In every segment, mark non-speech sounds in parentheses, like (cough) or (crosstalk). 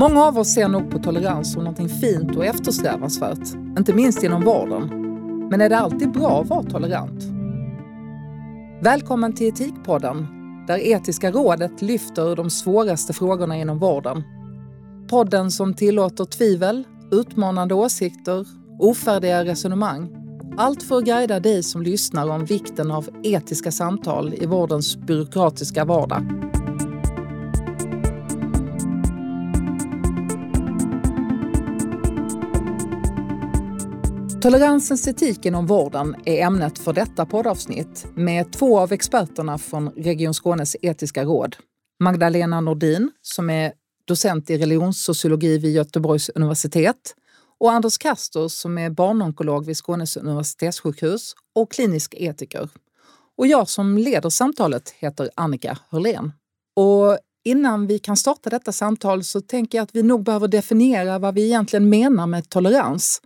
Många av oss ser nog på tolerans som något fint och eftersträvansvärt, inte minst inom vården. Men är det alltid bra att vara tolerant? Välkommen till Etikpodden, där Etiska rådet lyfter de svåraste frågorna inom vården. Podden som tillåter tvivel, utmanande åsikter, ofärdiga resonemang. Allt för att guida dig som lyssnar om vikten av etiska samtal i vårdens byråkratiska vardag. Toleransens etik inom vården är ämnet för detta poddavsnitt med två av experterna från Region Skånes etiska råd. Magdalena Nordin som är docent i religionssociologi vid Göteborgs universitet och Anders Kaster som är barnonkolog vid Skånes universitetssjukhus och klinisk etiker. Och jag som leder samtalet heter Annika Hörlén. Och innan vi kan starta detta samtal så tänker jag att vi nog behöver definiera vad vi egentligen menar med tolerans.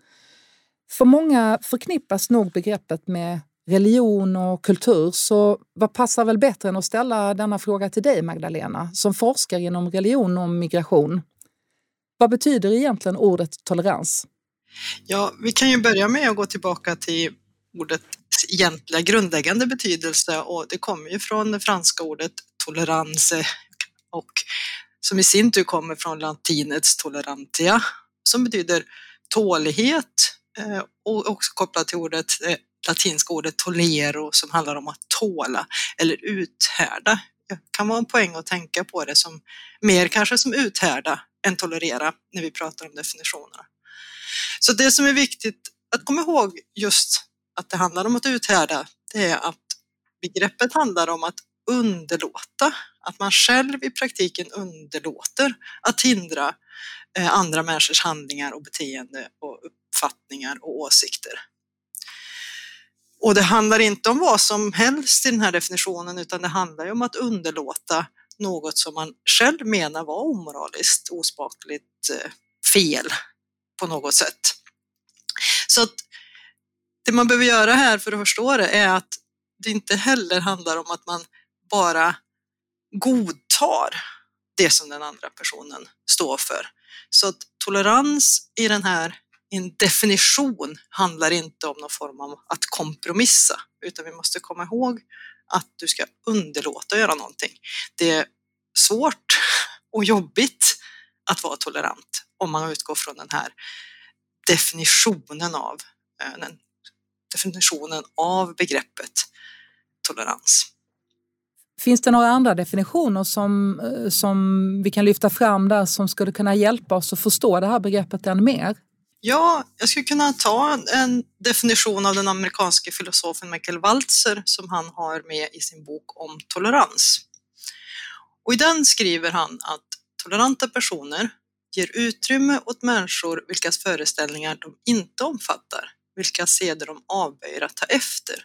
För många förknippas nog begreppet med religion och kultur, så vad passar väl bättre än att ställa denna fråga till dig Magdalena, som forskar inom religion och migration. Vad betyder egentligen ordet tolerans? Ja, vi kan ju börja med att gå tillbaka till ordets egentliga grundläggande betydelse och det kommer ju från det franska ordet tolerance och som i sin tur kommer från latinets tolerantia som betyder tålighet, Eh, och också kopplat till ordet, eh, latinska ordet tolero som handlar om att tåla eller uthärda. Det kan vara en poäng att tänka på det som mer kanske som uthärda än tolerera när vi pratar om definitionerna. Så det som är viktigt att komma ihåg just att det handlar om att uthärda, det är att begreppet handlar om att underlåta, att man själv i praktiken underlåter att hindra eh, andra människors handlingar och beteende och uppfattningar och åsikter. Och det handlar inte om vad som helst i den här definitionen utan det handlar ju om att underlåta något som man själv menar var omoraliskt, osmakligt, eh, fel på något sätt. Så att det man behöver göra här för att förstå det är att det inte heller handlar om att man bara godtar det som den andra personen står för. Så att tolerans i den här en definition handlar inte om någon form av att kompromissa, utan vi måste komma ihåg att du ska underlåta att göra någonting. Det är svårt och jobbigt att vara tolerant om man utgår från den här definitionen av, eh, den definitionen av begreppet tolerans. Finns det några andra definitioner som, eh, som vi kan lyfta fram där som skulle kunna hjälpa oss att förstå det här begreppet än mer? Ja, jag skulle kunna ta en definition av den amerikanske filosofen Michael Walzer som han har med i sin bok om tolerans. Och i den skriver han att toleranta personer ger utrymme åt människor vilkas föreställningar de inte omfattar, vilka seder de avböjer att ta efter.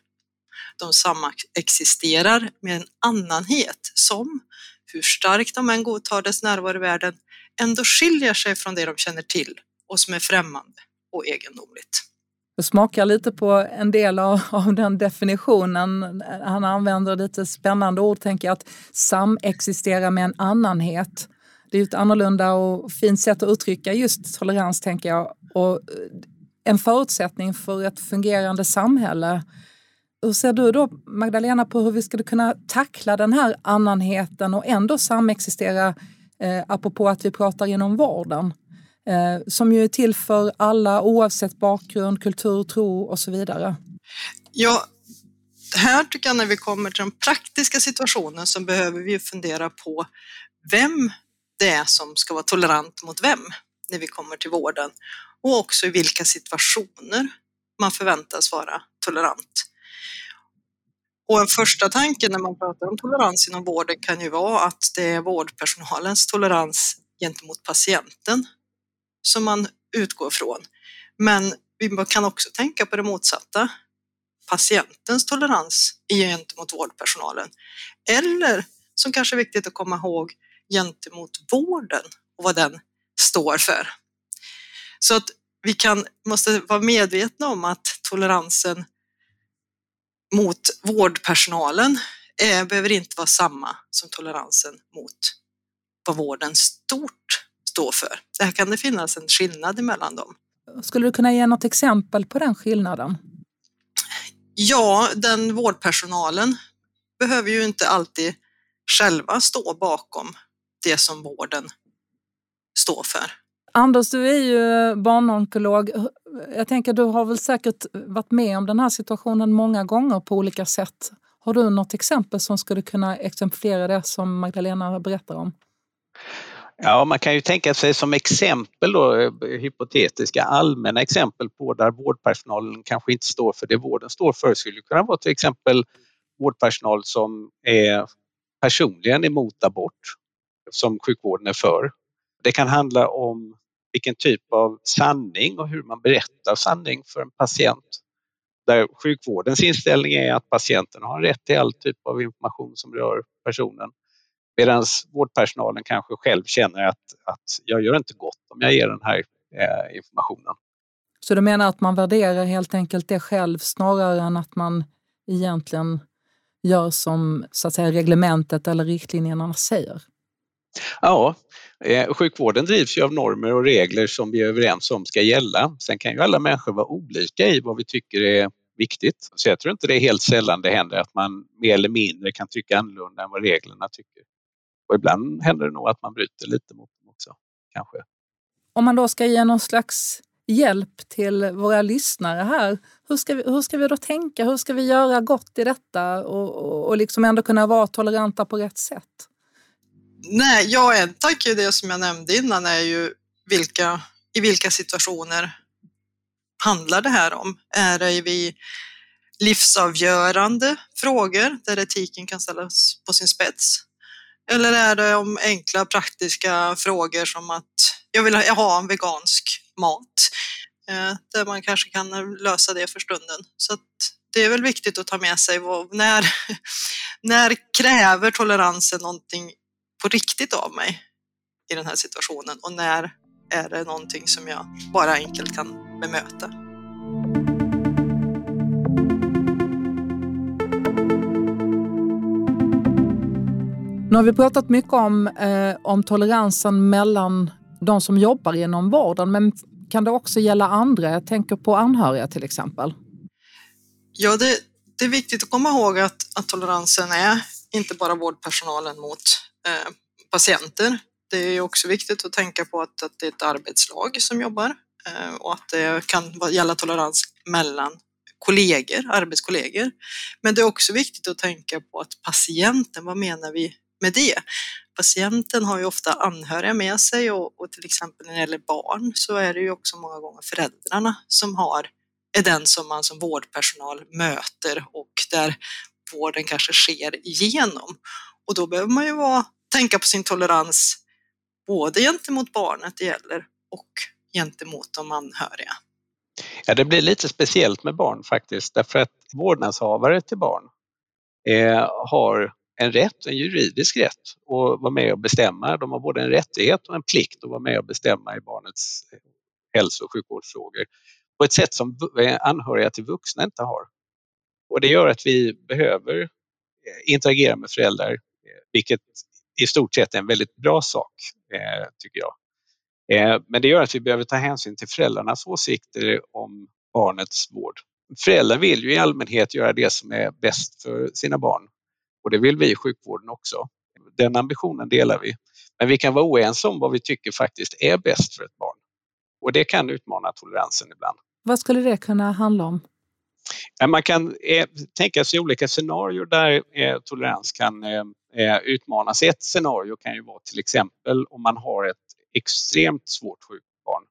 De samexisterar med en annanhet som, hur starkt de än godtar dess närvaro i världen, ändå skiljer sig från det de känner till och som är främmande och egendomligt. Det smakar lite på en del av, av, den definitionen. Han använder lite spännande ord, tänker jag, att samexistera med en annanhet. Det är ett annorlunda och fint sätt att uttrycka just tolerans, tänker jag. Och en förutsättning för ett fungerande samhälle. Hur ser du då, Magdalena, på hur vi skulle kunna tackla den här annanheten och ändå samexistera, eh, apropå att vi pratar inom vården? Eh, som ju är till för alla oavsett bakgrund, kultur, tro och så vidare. Ja, här tycker jag när vi kommer till den praktiska situationen så behöver vi fundera på vem det är som ska vara tolerant mot vem när vi kommer till vården och också i vilka situationer man förväntas vara tolerant. Och en första tanke när man pratar om tolerans inom vården kan ju vara att det är vårdpersonalens tolerans gentemot patienten som man utgår från. Men vi kan också tänka på det motsatta. Patientens tolerans gentemot vårdpersonalen. Eller, som kanske är viktigt att komma ihåg, gentemot vården och vad den står för. Så att vi kan, måste vara medvetna om att toleransen mot vårdpersonalen är, behöver inte vara samma som toleransen mot vad vården stort stå för. Där kan det finnas en skillnad emellan dem. Skulle du kunna ge något exempel på den skillnaden? Ja, den vårdpersonalen behöver ju inte alltid själva stå bakom det som vården står för. Anders, du är ju barnonkolog. Jag tänker du har väl säkert varit med om den här situationen många gånger på olika sätt. Har du något exempel som skulle kunna exemplifiera det som Magdalena berättar om? Ja, man kan ju tänka sig som exempel då, eh, hypotetiska allmänna exempel på där vårdpersonalen kanske inte står för det vården står för skulle kunna vara till exempel vårdpersonal som är personligen emot abort som sjukvården är för. Det kan handla om vilken typ av sanning och hur man berättar sanning för en patient. Där sjukvårdens inställning är att patienten har rätt till all typ av information som rör personen. Medan vårdpersonalen kanske själv känner att, att jag gör inte gott om jag ger den här eh, informationen. Så du menar att man värderar helt enkelt det själv snarare än att man egentligen gör som så att säga, reglementet eller riktlinjerna säger? Ja, eh, sjukvården drivs ju av normer och regler som vi är överens om ska gälla. Sen kan ju alla människor vara olika i vad vi tycker är viktigt. Så jag tror inte det är helt sällan det händer att man mer eller mindre kan tycka annorlunda än vad reglerna tycker. Och ibland händer det nog att man bryter lite mot dem också, kanske. Om man då ska ge någon slags hjälp till våra lyssnare här, hur ska vi, hur ska vi då tänka? Hur ska vi göra gott i detta och, och, och liksom ändå kunna vara toleranta på rätt sätt? Nej, ja, en tanke, det som jag nämnde innan, är ju vilka, i vilka situationer handlar det här om? Är det vid livsavgörande frågor där etiken kan ställas på sin spets? Eller är det om enkla praktiska frågor som att jag vill ha en vegansk mat eh, där man kanske kan lösa det för stunden. Så det är väl viktigt att ta med sig vad, när, (laughs) när kräver toleransen någonting på riktigt av mig i den här situationen och när är det någonting som jag bara enkelt kan bemöta. Nu har vi pratat mycket om, eh, om toleransen mellan de som jobbar inom vården, men kan det också gälla andra? Jag tänker på anhöriga till exempel. Ja, det, det är viktigt att komma ihåg att, att toleransen är inte bara vårdpersonalen mot eh, patienter. Det är också viktigt att tänka på att, att det är ett arbetslag som jobbar eh, och att det kan gälla tolerans mellan kollegor, arbetskollegor. Men det är också viktigt att tänka på att patienten, vad menar vi med det? Patienten har ju ofta anhöriga med sig och, och till exempel när det gäller barn så är det ju också många gånger föräldrarna som har, är den som man som vårdpersonal möter och där vården kanske sker igenom. Och då behöver man ju vara, tänka på sin tolerans både gentemot barnet det gäller och gentemot de anhöriga. Ja, det blir lite speciellt med barn faktiskt därför att vårdnadshavare till barn eh, har en rätt, en juridisk rätt att vara med och bestämma. De har både en rättighet och en plikt att vara med och bestämma i barnets eh, hälso och sjukvårdsfrågor på ett sätt som eh, anhöriga till vuxna inte har. Och det gör att vi behöver eh, interagera med föräldrar, vilket i stort sett är en väldigt bra sak, tycker jag. Men det gör att vi behöver ta hänsyn till föräldrarnas åsikter om barnets vård. Föräldrar vill ju i allmänhet göra det som är bäst för sina barn och det vill vi i sjukvården också. Den ambitionen delar vi. Men vi kan vara oense om vad vi tycker faktiskt är bäst för ett barn. Och det kan utmana toleransen ibland. Vad skulle det kunna handla om? Man kan eh, tänka sig olika scenarier där eh, tolerans kan eh, utmanas. Ett scenario kan ju vara till exempel om man har ett extremt svårt sjukt barn.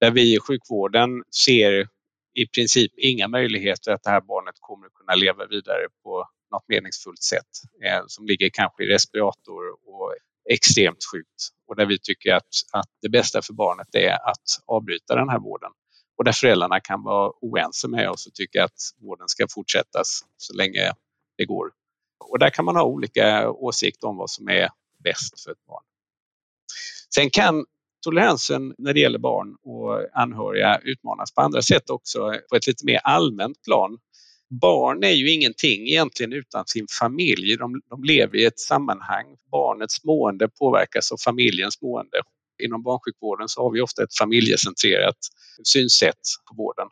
Där vi i sjukvården ser i princip inga möjligheter att det här barnet kommer kunna leva vidare på något meningsfullt sätt eh, som ligger kanske i respirator och extremt sjukt och där vi tycker att, att det bästa för barnet är att avbryta den här vården och där föräldrarna kan vara oense med oss och tycka att vården ska fortsättas så länge det går. Och där kan man ha olika åsikter om vad som är bäst för ett barn. Sen kan toleransen när det gäller barn och anhöriga utmanas på andra sätt också på ett lite mer allmänt plan barn är ju ingenting egentligen utan sin familj. De, de lever i ett sammanhang. Barnets mående påverkas av familjens mående. inom barnsjukvården så har vi ofta ett familjecentrerat synsätt på vården.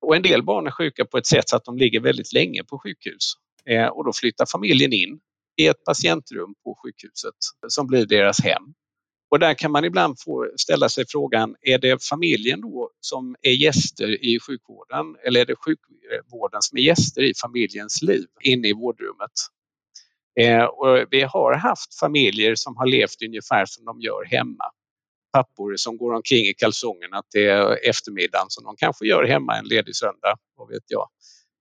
Och en del barn är sjuka på ett sätt så att de ligger väldigt länge på sjukhus eh, och då flyttar familjen in i ett patientrum på sjukhuset som blir deras hem. Och där kan man ibland få ställa sig frågan, är det familjen då som är gäster i sjukvården eller är det vården som är gäster i familjens liv inne i vårdrummet? Eh, och vi har haft familjer som har levt ungefär som de gör hemma. Pappor som går omkring i kalsongerna till eftermiddagen som de kanske gör hemma en ledig söndag, vad vet jag.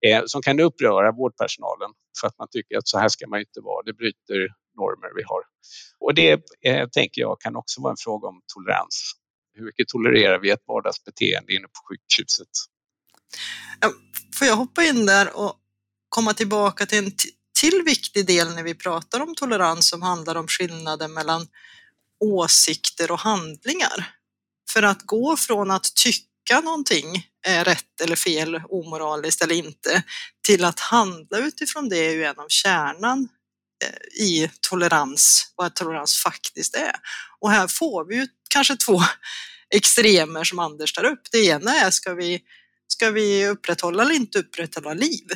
Eh, som kan uppröra vårdpersonalen för att man tycker att så här ska man inte vara, det bryter normer vi har. Och det eh, tänker jag kan också vara en fråga om tolerans. Hur mycket tolererar vi ett vardagsbeteende inne på sjukhuset? Ehm, får jag hoppa in där och komma tillbaka till en till viktig del när vi pratar om tolerans som handlar om skillnaden mellan åsikter och handlingar. För att gå från att tycka någonting är rätt eller fel, omoraliskt eller inte, till att handla utifrån det är ju en av kärnan eh, i tolerans, vad tolerans faktiskt är. Och här får vi ju kanske två (laughs) extremer som Anders tar upp. Det ena är, ska vi, ska vi upprätthålla eller inte upprätthålla liv?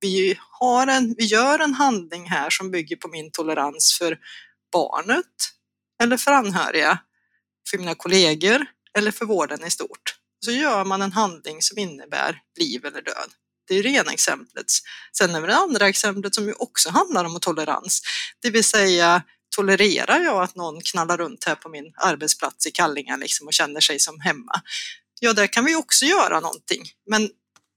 vi, har en, vi gör en handling här som bygger på min tolerans för barnet eller för anhöriga, för mina kollegor eller för vården i stort. Så gör man en handling som innebär liv eller död. Det är det ena exemplet. Sen är det andra exemplet som ju också handlar om tolerans, det vill säga tolererar jag att någon knallar runt här på min arbetsplats i Kallinge liksom och känner sig som hemma? Ja, där kan vi också göra någonting, men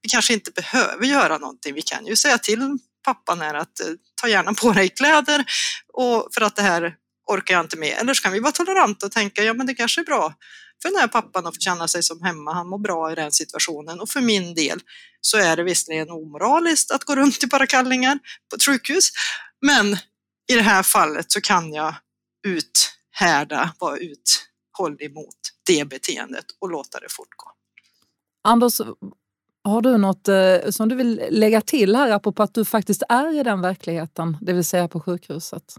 vi kanske inte behöver göra någonting. Vi kan ju säga till pappan är att eh, ta gärna på dig kläder och för att det här orkar jag inte med. Eller så kan vi vara toleranta och tänka, ja men det kanske är bra för den här pappan att få känna sig som hemma. Han mår bra i den situationen och för min del så är det visserligen omoraliskt att gå runt i bara kallingar på ett sjukhus. Men i det här fallet så kan jag uthärda, vara uthållig mot det beteendet och låta det fortgå. Anders, har du något eh, som du vill lägga till här apropå att du faktiskt är i den verkligheten, det vill säga på sjukhuset?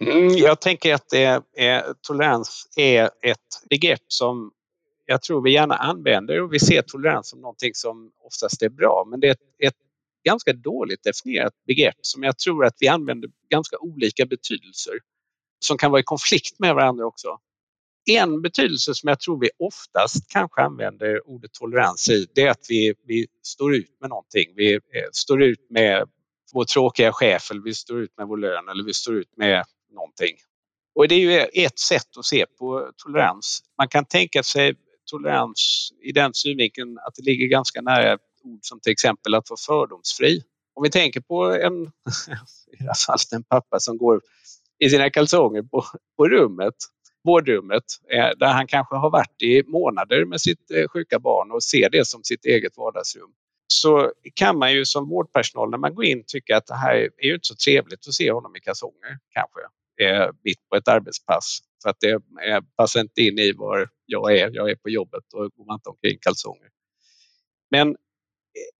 Mm, jag tänker att det är, tolerans är ett begrepp som jag tror vi gärna använder och vi ser tolerans som någonting som oftast är bra men det är ett, ett ganska dåligt definierat begrepp som jag tror att vi använder ganska olika betydelser som kan vara i konflikt med varandra också. En betydelse som jag tror vi oftast kanske använder ordet tolerans i, det är att vi, vi står ut med någonting. Vi eh, står ut med vår tråkiga chef eller vi står ut med vår lön eller vi står ut med någonting. Och det är ju ett sätt att se på tolerans. Man kan tänka sig tolerans i den synvinkeln att det ligger ganska nära ord som till exempel att vara fördomsfri. Om vi tänker på en, (laughs) i alla fall en pappa som går i sina kalsonger på, på rummet vårdrummet eh, där han kanske har varit i månader med sitt eh, sjuka barn och ser det som sitt eget vardagsrum så kan man ju som vårdpersonal när man går in tycka att det här är ju inte så trevligt att se honom i kalsonger kanske eh, mitt på ett arbetspass för att det passar inte in i var jag är. Jag är på jobbet och går inte omkring kalsonger. Men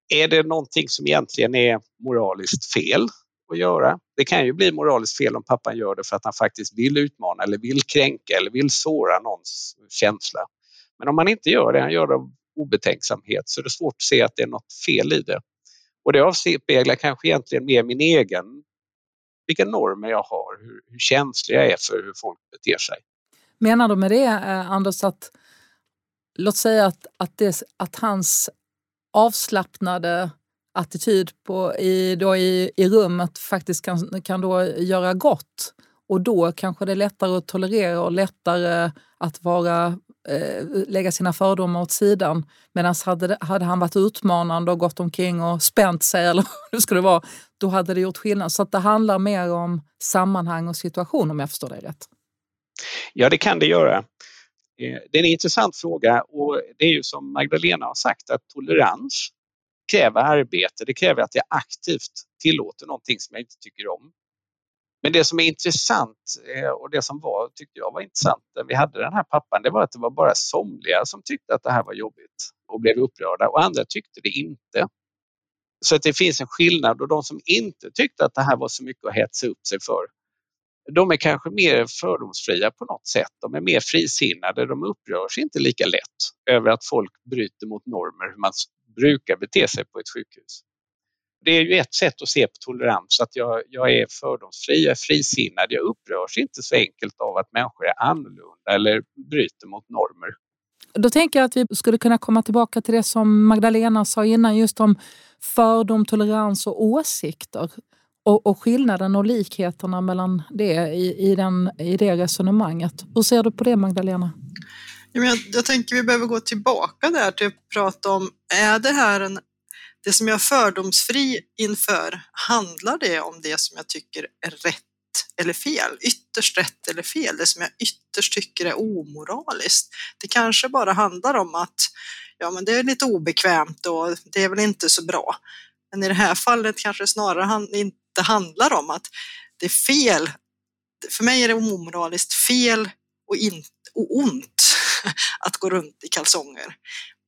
är det någonting som egentligen är moraliskt fel att göra. Det kan ju bli moraliskt fel om pappan gör det för att han faktiskt vill utmana eller vill kränka eller vill såra någons känsla. Men om man inte gör det, han gör det av obetänksamhet, så är det svårt att se att det är något fel i det. Och det avspeglar kanske egentligen mer min egen, vilka normer jag har, hur, hur känslig jag är för hur folk beter sig. Menar du med det, eh, Anders, att låt säga att, att, det, att hans avslappnade attityd på, i, då i, i rummet faktiskt kan, kan då göra gott. Och då kanske det är lättare att tolerera och lättare att vara, eh, lägga sina fördomar åt sidan. Medan hade, hade han varit utmanande och gått omkring och spänt sig, (laughs) eller hur det skulle vara, då hade det gjort skillnad. Så att det handlar mer om sammanhang och situation om jag förstår dig rätt. Ja, det kan det göra. Eh, det är en intressant fråga och det är ju som Magdalena har sagt att tolerans kräver arbete, det kräver att jag aktivt tillåter någonting som jag inte tycker om. Men det som är intressant eh, och det som var, tyckte jag var intressant när vi hade den här pappan, det var att det var bara somliga som tyckte att det här var jobbigt och blev upprörda och andra tyckte det inte. Så att det finns en skillnad och de som inte tyckte att det här var så mycket att hetsa upp sig för, de är kanske mer fördomsfria på något sätt. De är mer frisinnade, de upprörs inte lika lätt över att folk bryter mot normer hur man brukar bete sig på ett sjukhus. Det är ju ett sätt att se på tolerans, att jag, jag är fördomsfri, jag är frisinnad, jag upprörs inte så enkelt av att människor är annorlunda eller bryter mot normer. Då tänker jag att vi skulle kunna komma tillbaka till det som Magdalena sa innan, just om fördom, tolerans och åsikter. Och, och skillnaden och likheterna mellan det i, i, den, i det resonemanget. Hur ser du på det Magdalena? Jag, jag tänker vi behöver gå tillbaka där till att prata om, är det här en, det som jag är fördomsfri inför, handlar det om det som jag tycker är rätt eller fel, ytterst rätt eller fel, det som jag ytterst tycker är omoraliskt. Det kanske bara handlar om att ja, men det är lite obekvämt och det är väl inte så bra. Men i det här fallet kanske snarare inte handlar om att det är fel. För mig är det omoraliskt fel och, inte och ont (laughs) att gå runt i kalsonger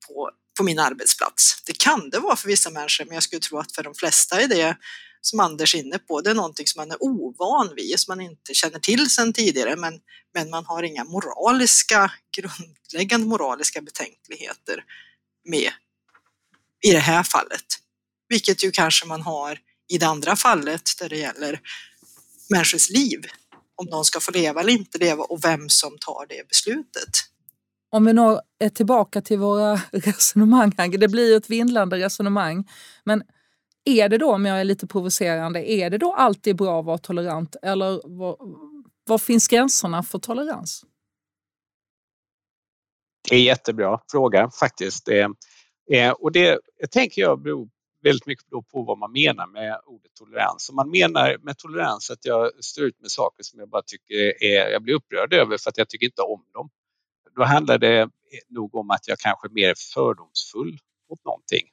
på, på min arbetsplats. Det kan det vara för vissa människor, men jag skulle tro att för de flesta är det som Anders är inne på, det är någonting som man är ovan vid, som man inte känner till sedan tidigare, men, men man har inga moraliska, grundläggande moraliska betänkligheter med i det här fallet. Vilket ju kanske man har i det andra fallet där det gäller människors liv, om de ska få leva eller inte leva och vem som tar det beslutet. Om vi nu är tillbaka till våra (laughs) resonemang, det blir ju ett vindlande resonemang, men är det då, om jag är lite provocerande, är det då alltid bra att vara tolerant eller var, var finns gränserna för tolerans? Det är en jättebra fråga faktiskt. Eh, och det tänker jag beror väldigt mycket beror på vad man menar med ordet tolerans. Om man menar med tolerans att jag står ut med saker som jag bara tycker är, jag blir upprörd över för att jag tycker inte om dem. Då handlar det nog om att jag kanske är mer fördomsfull mot någonting.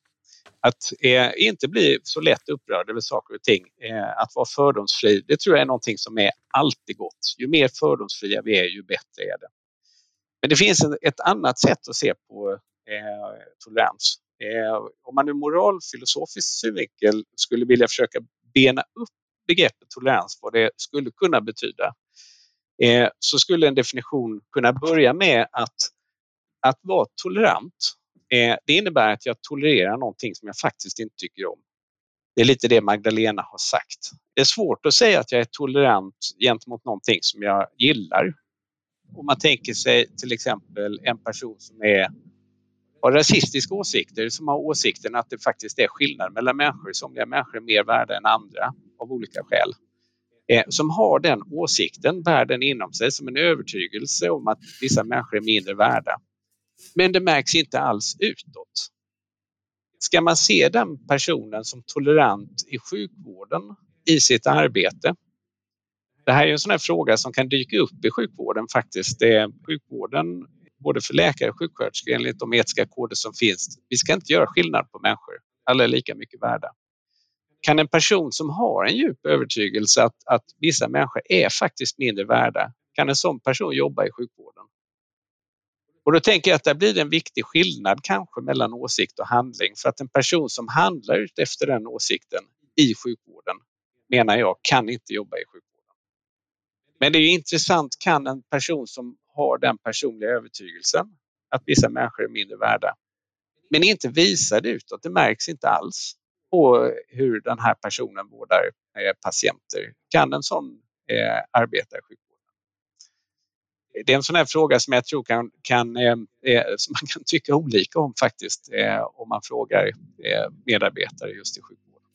Att eh, inte bli så lätt upprörd över saker och ting, eh, att vara fördomsfri, det tror jag är någonting som är alltid gott. Ju mer fördomsfria vi är, ju bättre är det. Men det finns ett annat sätt att se på eh, tolerans. Eh, om man ur moralfilosofisk synvinkel skulle vilja försöka bena upp begreppet tolerans, vad det skulle kunna betyda, eh, så skulle en definition kunna börja med att, att vara tolerant. Eh, det innebär att jag tolererar någonting som jag faktiskt inte tycker om. Det är lite det Magdalena har sagt. Det är svårt att säga att jag är tolerant gentemot någonting som jag gillar. Om man tänker sig till exempel en person som är har rasistiska åsikter som har åsikten att det faktiskt är skillnad mellan människor. Somliga människor är mer värda än andra av olika skäl. Eh, som har den åsikten, bär den inom sig som en övertygelse om att vissa människor är mindre värda. Men det märks inte alls utåt. Ska man se den personen som tolerant i sjukvården i sitt arbete? Det här är en sån här fråga som kan dyka upp i sjukvården faktiskt. Det sjukvården både för läkare och sjuksköterskor enligt de etiska koder som finns. Vi ska inte göra skillnad på människor. Alla är lika mycket värda. Kan en person som har en djup övertygelse att, att vissa människor är faktiskt mindre värda, kan en sån person jobba i sjukvården? Och då tänker jag att det blir en viktig skillnad kanske mellan åsikt och handling för att en person som handlar ut efter den åsikten i sjukvården menar jag kan inte jobba i sjukvården. Men det är intressant, kan en person som har den personliga övertygelsen att vissa människor är mindre värda. Men inte visar det utåt, det märks inte alls på hur den här personen vårdar eh, patienter. Kan en sån eh, arbeta i sjukvården? Det är en sån här fråga som jag tror kan, kan eh, eh som man kan tycka olika om faktiskt eh, om man frågar eh, medarbetare just i sjukvården.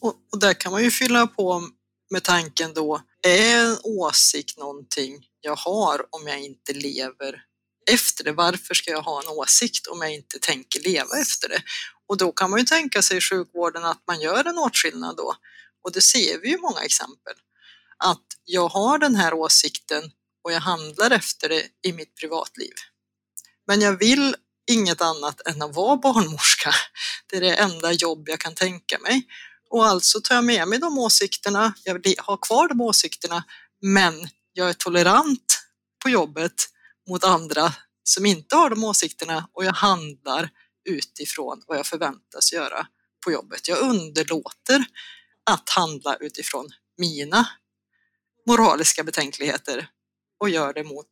Och, och där kan man ju fylla på med tanken då, är en åsikt någonting jag har om jag inte lever efter det? Varför ska jag ha en åsikt om jag inte tänker leva efter det? Och då kan man ju tänka sig i sjukvården att man gör en åtskillnad då. Och det ser vi ju många exempel. Att jag har den här åsikten och jag handlar efter det i mitt privatliv. Men jag vill inget annat än att vara barnmorska. Det är det enda jobb jag kan tänka mig. Och alltså tar jag med mig de åsikterna, jag har kvar de åsikterna, men jag är tolerant på jobbet mot andra som inte har de åsikterna och jag handlar utifrån vad jag förväntas göra på jobbet. Jag underlåter att handla utifrån mina moraliska betänkligheter och gör det mot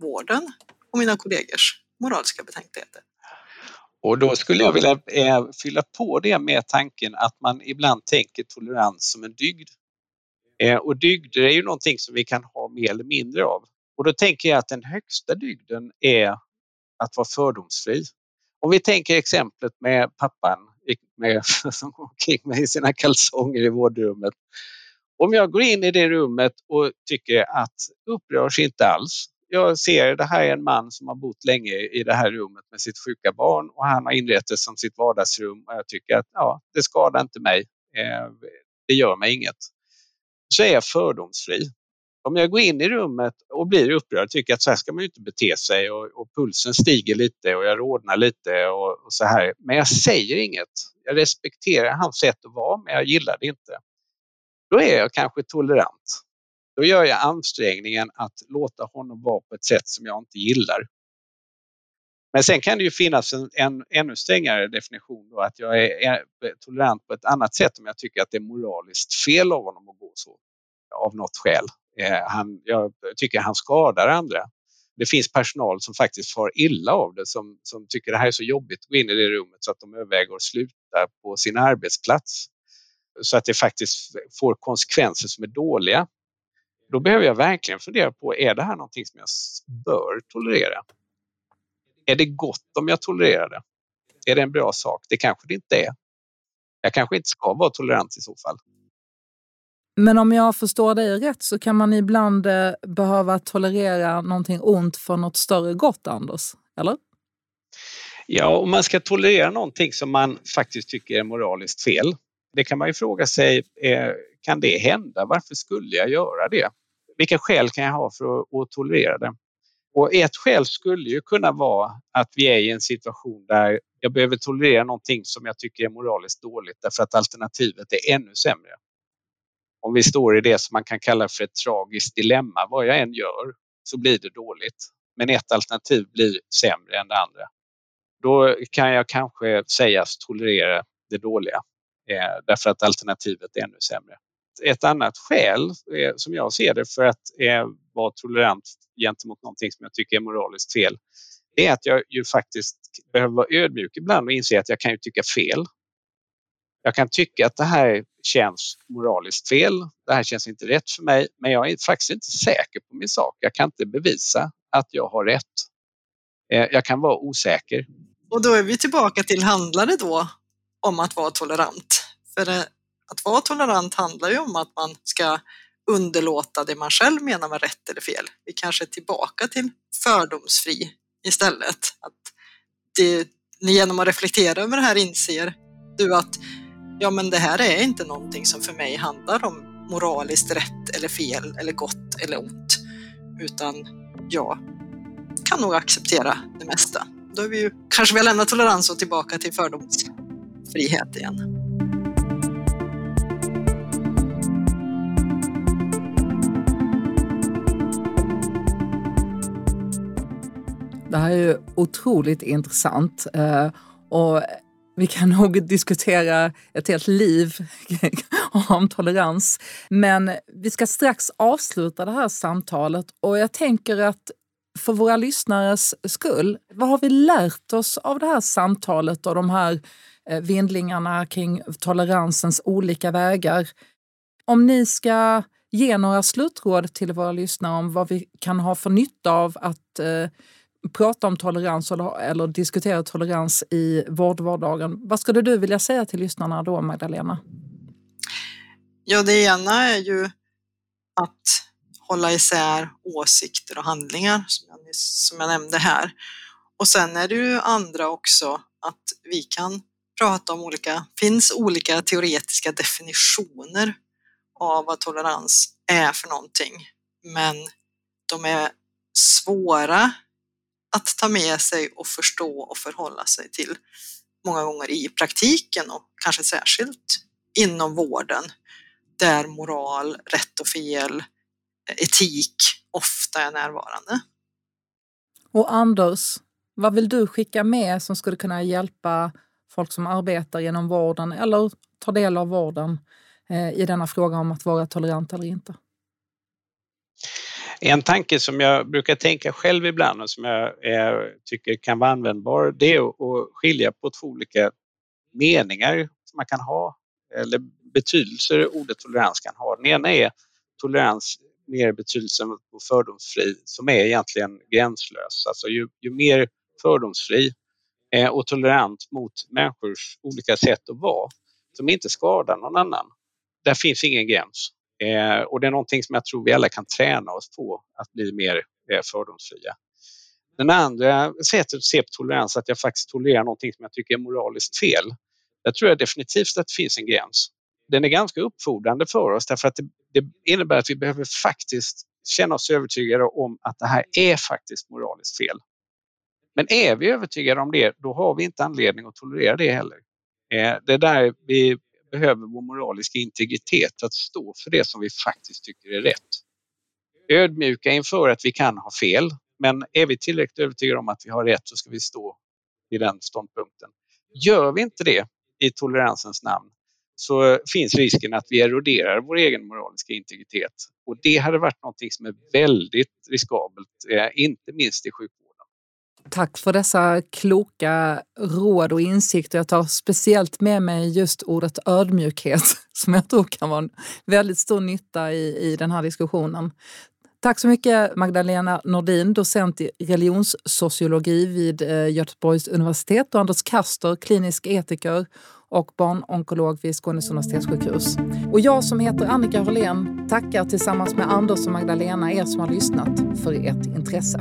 vården och mina kollegors moraliska betänkligheter. Och då skulle jag vilja eh, fylla på det med tanken att man ibland tänker tolerans som en dygd. Eh, och dygder är ju någonting som vi kan ha mer eller mindre av. Och då tänker jag att den högsta dygden är att vara fördomsfri. Om vi tänker exemplet med pappan med, (laughs) som går omkring med sina kalsonger i vårdrummet. Om jag går in i det rummet och tycker att upprörs inte alls. Jag ser det här är en man som har bott länge i det här rummet med sitt sjuka barn och han har inrett det som sitt vardagsrum och jag tycker att ja, det skadar inte mig. Eh, det gör mig inget. Så är jag fördomsfri. Om jag går in i rummet och blir upprörd, tycker att så här ska man ju inte bete sig och, och pulsen stiger lite och jag rodnar lite och, och, så här. Men jag säger inget. Jag respekterar hans sätt att vara, men jag gillar det inte. Då är jag kanske tolerant. Då gör jag ansträngningen att låta honom vara på ett sätt som jag inte gillar. Men sen kan det ju finnas en, en ännu strängare definition då att jag är, är tolerant på ett annat sätt om jag tycker att det är moraliskt fel av honom att gå så av något skäl. Eh, han, jag tycker han skadar andra. Det finns personal som faktiskt far illa av det som, som tycker det här är så jobbigt att gå in i det rummet så att de överväger att sluta på sin arbetsplats. Så att det faktiskt får konsekvenser som är dåliga. Då behöver jag verkligen fundera på, är det här någonting som jag bör tolerera? Är det gott om jag tolererar det? Är det en bra sak? Det kanske det inte är. Jag kanske inte ska vara tolerant i så fall. Men om jag förstår dig rätt så kan man ibland eh, behöva tolerera någonting ont för något större gott, Anders? Eller? Ja, om man ska tolerera någonting som man faktiskt tycker är moraliskt fel. Det kan man ju fråga sig, eh, kan det hända? Varför skulle jag göra det? Vilka skäl kan jag ha för att, att tolerera det? Och ett skäl skulle ju kunna vara att vi är i en situation där jag behöver tolerera någonting som jag tycker är moraliskt dåligt därför att alternativet är ännu sämre om vi står i det som man kan kalla för ett tragiskt dilemma, vad jag än gör så blir det dåligt. Men ett alternativ blir sämre än det andra. Då kan jag kanske sägas tolerera det dåliga eh, därför att alternativet är ännu sämre. Ett annat skäl eh, som jag ser det för att eh, vara tolerant gentemot någonting som jag tycker är moraliskt fel det är att jag ju faktiskt behöver vara ödmjuk ibland och inse att jag kan ju tycka fel jag kan tycka att det här känns moraliskt fel. Det här känns inte rätt för mig, men jag är faktiskt inte säker på min sak. Jag kan inte bevisa att jag har rätt. Eh, jag kan vara osäker. Och då är vi tillbaka till, handlar det då om att vara tolerant? För att vara tolerant handlar ju om att man ska underlåta det man själv menar med rätt eller fel. Vi kanske är tillbaka till fördomsfri istället. Att det, genom att reflektera över det här inser du att ja men det här är inte någonting som för mig handlar om moraliskt rätt eller fel eller gott eller ont. Utan jag kan nog acceptera det mesta. Då är vi ju, kanske vi har lämnat tolerans och tillbaka till fördomsfrihet igen. Det här är ju otroligt intressant. Eh, och vi kan (laughs) nog diskutera ett helt liv (laughs) om tolerans. Men vi ska strax avsluta det här samtalet och jag tänker att för våra lyssnares skull, vad har vi lärt oss av det här samtalet och de här eh, vindlingarna kring toleransens olika vägar? Om ni ska ge några slutråd till våra lyssnare om vad vi kan ha för nytta av att eh, prata om tolerans eller, eller diskutera tolerans i vårdvardagen. Vad skulle du vilja säga till lyssnarna då, Magdalena? Ja, det ena är ju att hålla isär åsikter och handlingar som jag, som jag nämnde här. Och sen är det ju andra också att vi kan prata om olika, finns olika teoretiska definitioner av vad tolerans är för någonting. Men de är svåra att ta med sig och förstå och förhålla sig till många gånger i praktiken och kanske särskilt inom vården där moral, rätt och fel, etik ofta är närvarande. Och Anders, vad vill du skicka med som skulle kunna hjälpa folk som arbetar genom vården eller tar del av vården eh, i denna fråga om att vara tolerant eller inte? En tanke som jag brukar tänka själv ibland och som jag eh, tycker kan vara användbar det är att skilja på två olika meningar som man kan ha eller betydelser ordet tolerans kan ha. Den ena är tolerans mer betydelsen på fördomsfri som är egentligen gränslös. Alltså ju, ju mer fördomsfri eh, och tolerant mot människors olika sätt att vara som inte skadar någon annan. Där finns ingen gräns. Eh, och det är någonting som jag tror vi alla kan träna oss på, att bli mer eh, fördomsfria. Den andra sättet att se på tolerans, att jag faktiskt tolererar någonting som jag tycker är moraliskt fel. Där tror jag definitivt att det finns en gräns. Den är ganska uppfordrande för oss därför att det, det innebär att vi behöver faktiskt känna oss övertygade om att det här är faktiskt moraliskt fel. Men är vi övertygade om det, då har vi inte anledning att tolerera det heller. Eh, det är där vi behöver vår moraliska integritet, att stå för det som vi faktiskt tycker är rätt. Ödmjuka inför att vi kan ha fel, men är vi tillräckligt övertygade om att vi har rätt så ska vi stå i den ståndpunkten. Gör vi inte det i toleransens namn så finns risken att vi eroderar vår egen moraliska integritet. Och det hade varit något som är väldigt riskabelt, eh, inte minst i sjukvården. Tack för dessa kloka råd och insikter. Jag tar speciellt med mig just ordet ödmjukhet (laughs) som jag tror kan vara en väldigt stor nytta i, i den här diskussionen. Tack så mycket Magdalena Nordin, docent i religionssociologi vid eh, Göteborgs universitet och Anders Kaster, klinisk etiker och barnonkolog vid Skånes universitetssjukhus. Och jag som heter Annika Hörlén tackar tillsammans med Anders och Magdalena er som har lyssnat för ert intresse.